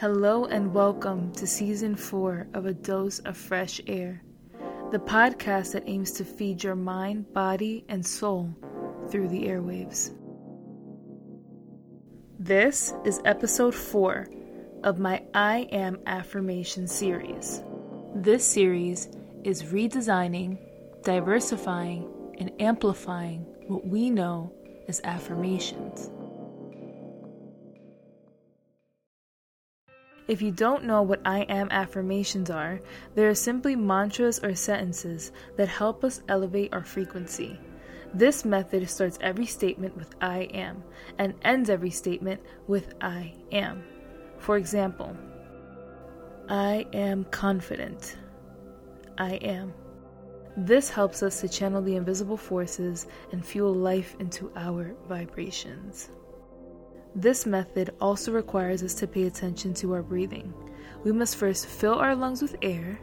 Hello and welcome to season four of A Dose of Fresh Air, the podcast that aims to feed your mind, body, and soul through the airwaves. This is episode four of my I Am Affirmation series. This series is redesigning, diversifying, and amplifying what we know as affirmations. If you don't know what I am affirmations are, they are simply mantras or sentences that help us elevate our frequency. This method starts every statement with I am and ends every statement with I am. For example, I am confident. I am. This helps us to channel the invisible forces and fuel life into our vibrations. This method also requires us to pay attention to our breathing. We must first fill our lungs with air,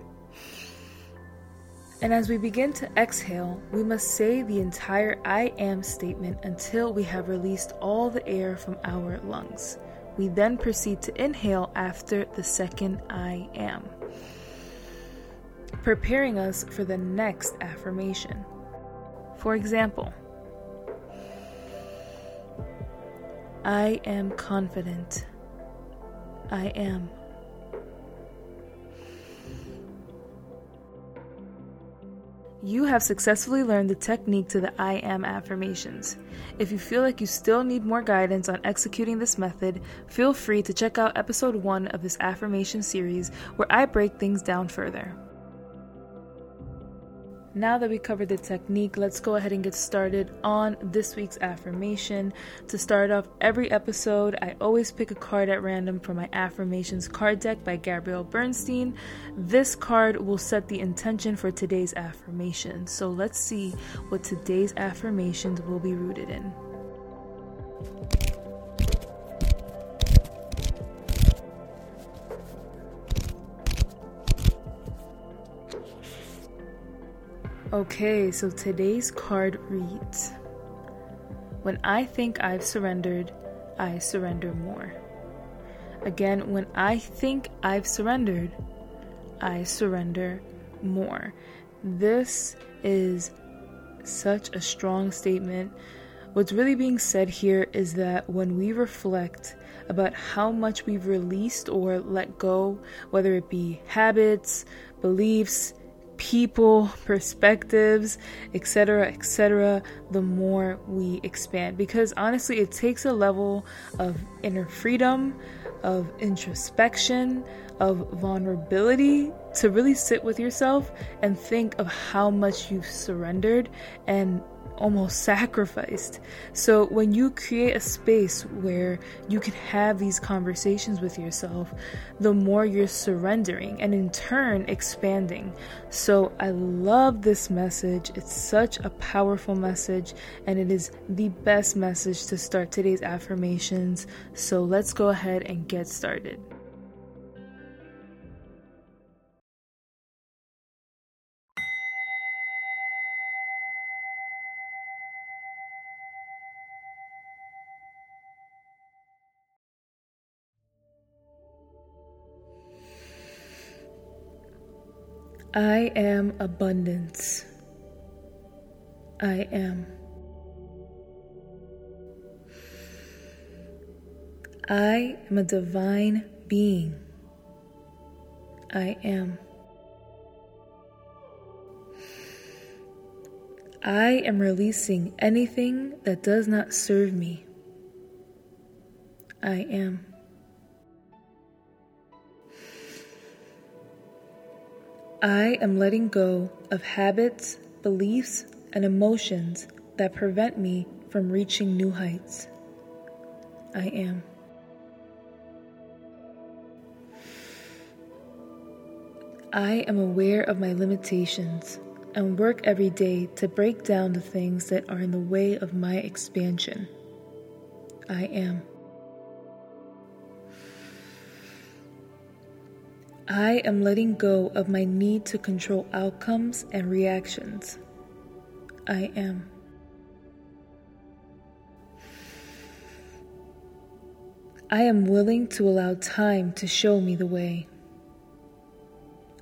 and as we begin to exhale, we must say the entire I am statement until we have released all the air from our lungs. We then proceed to inhale after the second I am, preparing us for the next affirmation. For example, I am confident. I am. You have successfully learned the technique to the I am affirmations. If you feel like you still need more guidance on executing this method, feel free to check out episode 1 of this affirmation series where I break things down further. Now that we covered the technique, let's go ahead and get started on this week's affirmation. To start off every episode, I always pick a card at random from my affirmations card deck by Gabrielle Bernstein. This card will set the intention for today's affirmation. So let's see what today's affirmations will be rooted in. Okay, so today's card reads When I think I've surrendered, I surrender more. Again, when I think I've surrendered, I surrender more. This is such a strong statement. What's really being said here is that when we reflect about how much we've released or let go, whether it be habits, beliefs, people, perspectives, etc., etc., the more we expand. Because honestly, it takes a level of inner freedom, of introspection, of vulnerability to really sit with yourself and think of how much you've surrendered and almost sacrificed. So when you create a space where you can have these conversations with yourself, the more you're surrendering and in turn expanding. So I love this message. It's such a powerful message and it is the best message to start today's affirmations. So let's go ahead and get started. I am abundance. I am. I am a divine being. I am. I am releasing anything that does not serve me. I am. I am letting go of habits, beliefs, and emotions that prevent me from reaching new heights. I am. I am aware of my limitations and work every day to break down the things that are in the way of my expansion. I am. I am letting go of my need to control outcomes and reactions. I am. I am willing to allow time to show me the way.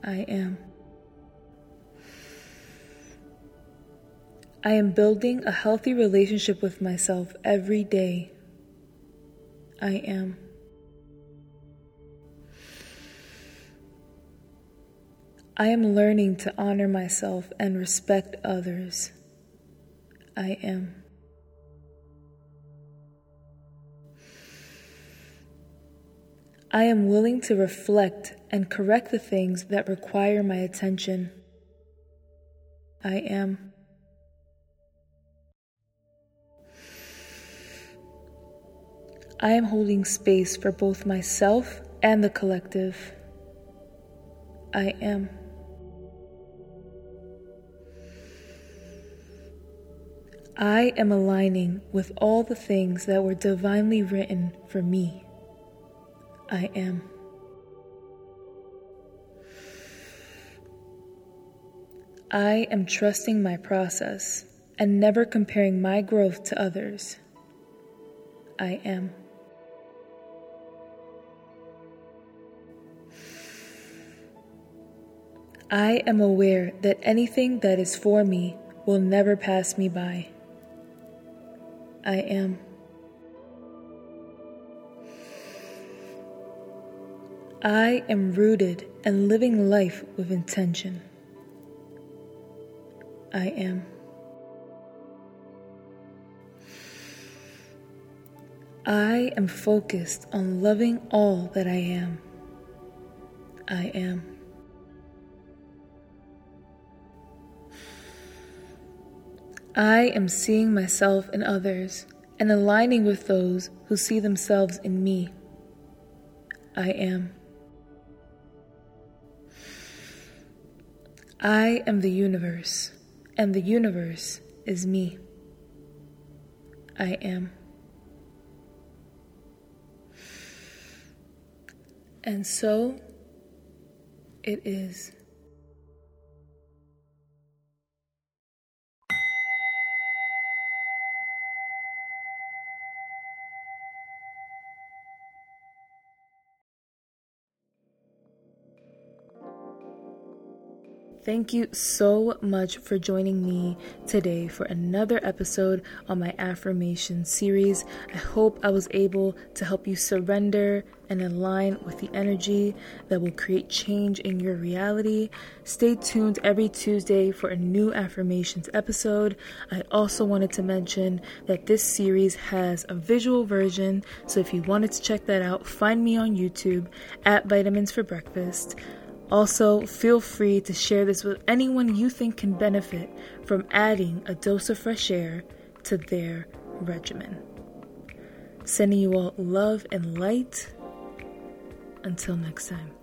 I am. I am building a healthy relationship with myself every day. I am. I am learning to honor myself and respect others. I am. I am willing to reflect and correct the things that require my attention. I am. I am holding space for both myself and the collective. I am. I am aligning with all the things that were divinely written for me. I am. I am trusting my process and never comparing my growth to others. I am. I am aware that anything that is for me will never pass me by. I am. I am rooted and living life with intention. I am. I am focused on loving all that I am. I am. I am seeing myself in others and aligning with those who see themselves in me. I am. I am the universe, and the universe is me. I am. And so it is. Thank you so much for joining me today for another episode on my affirmation series. I hope I was able to help you surrender and align with the energy that will create change in your reality. Stay tuned every Tuesday for a new affirmations episode. I also wanted to mention that this series has a visual version, so if you wanted to check that out, find me on YouTube at Vitamins for Breakfast. Also, feel free to share this with anyone you think can benefit from adding a dose of fresh air to their regimen. Sending you all love and light. Until next time.